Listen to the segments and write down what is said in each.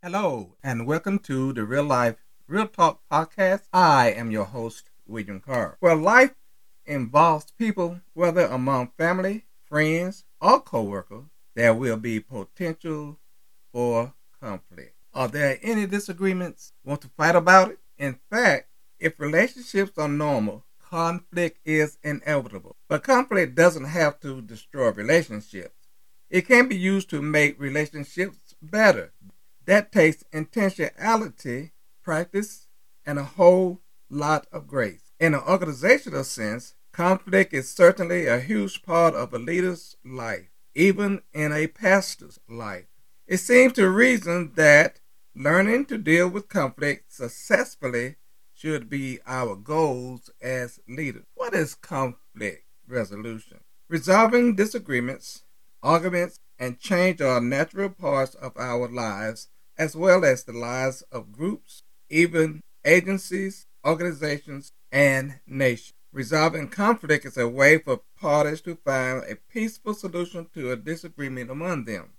Hello, and welcome to the Real Life Real Talk podcast. I am your host, William Carr. Well, life involves people, whether among family, friends, or co-workers, there will be potential for conflict. Are there any disagreements? Want to fight about it? In fact, if relationships are normal, conflict is inevitable. But conflict doesn't have to destroy relationships. It can be used to make relationships better. That takes intentionality, practice, and a whole lot of grace. In an organizational sense, conflict is certainly a huge part of a leader's life, even in a pastor's life. It seems to reason that learning to deal with conflict successfully should be our goals as leaders. What is conflict resolution? Resolving disagreements, arguments, and change are natural parts of our lives as well as the lives of groups, even agencies, organizations, and nations. Resolving conflict is a way for parties to find a peaceful solution to a disagreement among them.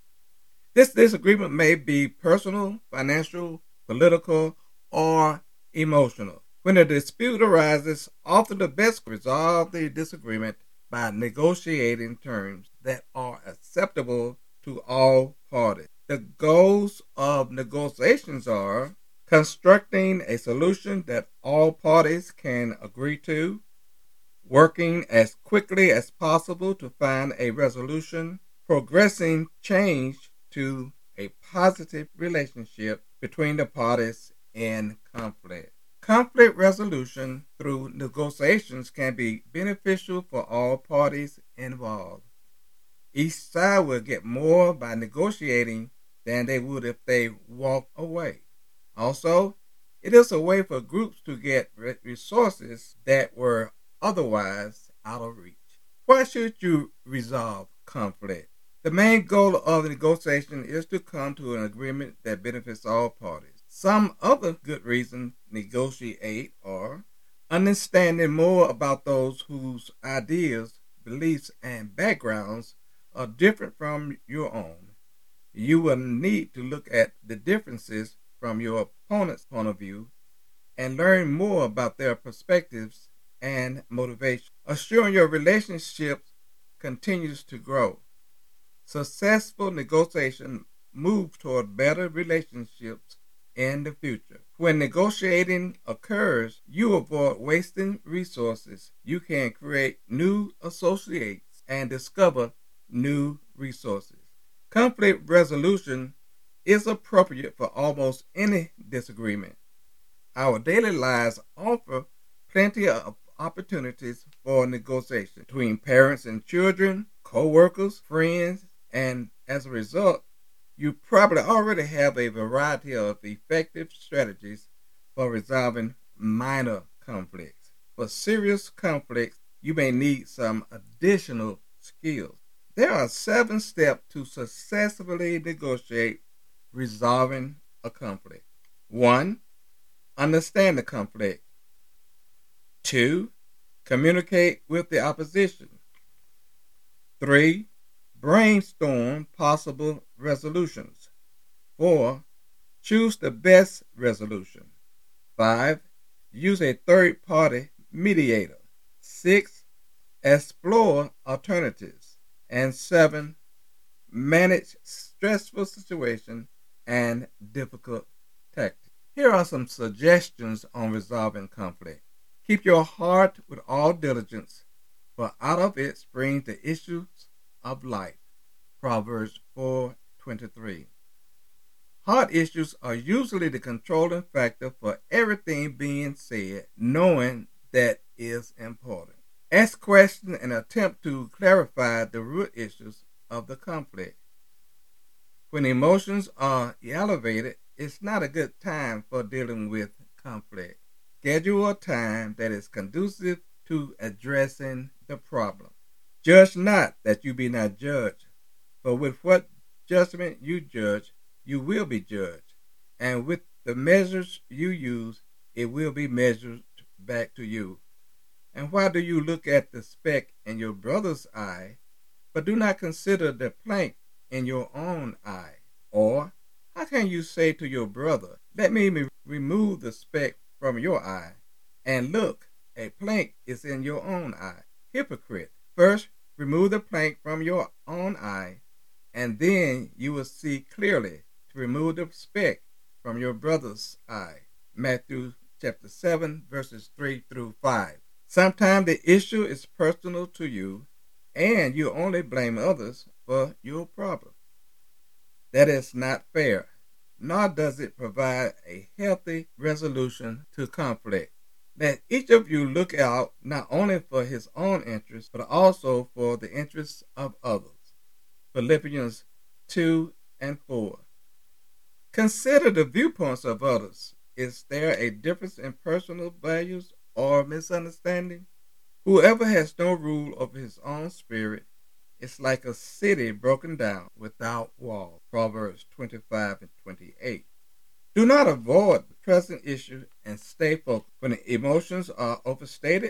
This disagreement may be personal, financial, political, or emotional. When a dispute arises, often the best resolve the disagreement by negotiating terms that are acceptable to all parties. The goals of negotiations are constructing a solution that all parties can agree to, working as quickly as possible to find a resolution, progressing change to a positive relationship between the parties in conflict. Conflict resolution through negotiations can be beneficial for all parties involved. Each side will get more by negotiating than they would if they walked away. Also, it is a way for groups to get resources that were otherwise out of reach. Why should you resolve conflict? The main goal of the negotiation is to come to an agreement that benefits all parties. Some other good reasons negotiate are understanding more about those whose ideas, beliefs, and backgrounds are different from your own. You will need to look at the differences from your opponent's point of view and learn more about their perspectives and motivation. Assuring your relationship continues to grow. Successful negotiation moves toward better relationships in the future. When negotiating occurs, you avoid wasting resources. You can create new associates and discover new resources. Conflict resolution is appropriate for almost any disagreement. Our daily lives offer plenty of opportunities for negotiation between parents and children, co-workers, friends, and as a result, you probably already have a variety of effective strategies for resolving minor conflicts. For serious conflicts, you may need some additional skills. There are seven steps to successfully negotiate resolving a conflict. One, understand the conflict. Two, communicate with the opposition. Three, brainstorm possible resolutions. Four, choose the best resolution. Five, use a third party mediator. Six, explore alternatives and seven, manage stressful situations and difficult tactics. Here are some suggestions on resolving conflict. Keep your heart with all diligence, for out of it spring the issues of life. Proverbs 4:23. Heart issues are usually the controlling factor for everything being said, knowing that is important. Ask questions and attempt to clarify the root issues of the conflict. When emotions are elevated, it's not a good time for dealing with conflict. Schedule a time that is conducive to addressing the problem. Judge not that you be not judged, for with what judgment you judge, you will be judged, and with the measures you use, it will be measured back to you. And why do you look at the speck in your brother's eye, but do not consider the plank in your own eye? Or How can you say to your brother, Let me remove the speck from your eye, and look, a plank is in your own eye? Hypocrite! First, remove the plank from your own eye, and then you will see clearly to remove the speck from your brother's eye. Matthew chapter 7, verses 3 through 5. Sometimes the issue is personal to you, and you only blame others for your problem. That is not fair, nor does it provide a healthy resolution to conflict. Let each of you look out not only for his own interests, but also for the interests of others. Philippians 2 and 4. Consider the viewpoints of others. Is there a difference in personal values or misunderstanding? Whoever has no rule over his own spirit is like a city broken down without walls. Proverbs 25 and 28. Do not avoid the present issue and stay focused. When the emotions are overstated,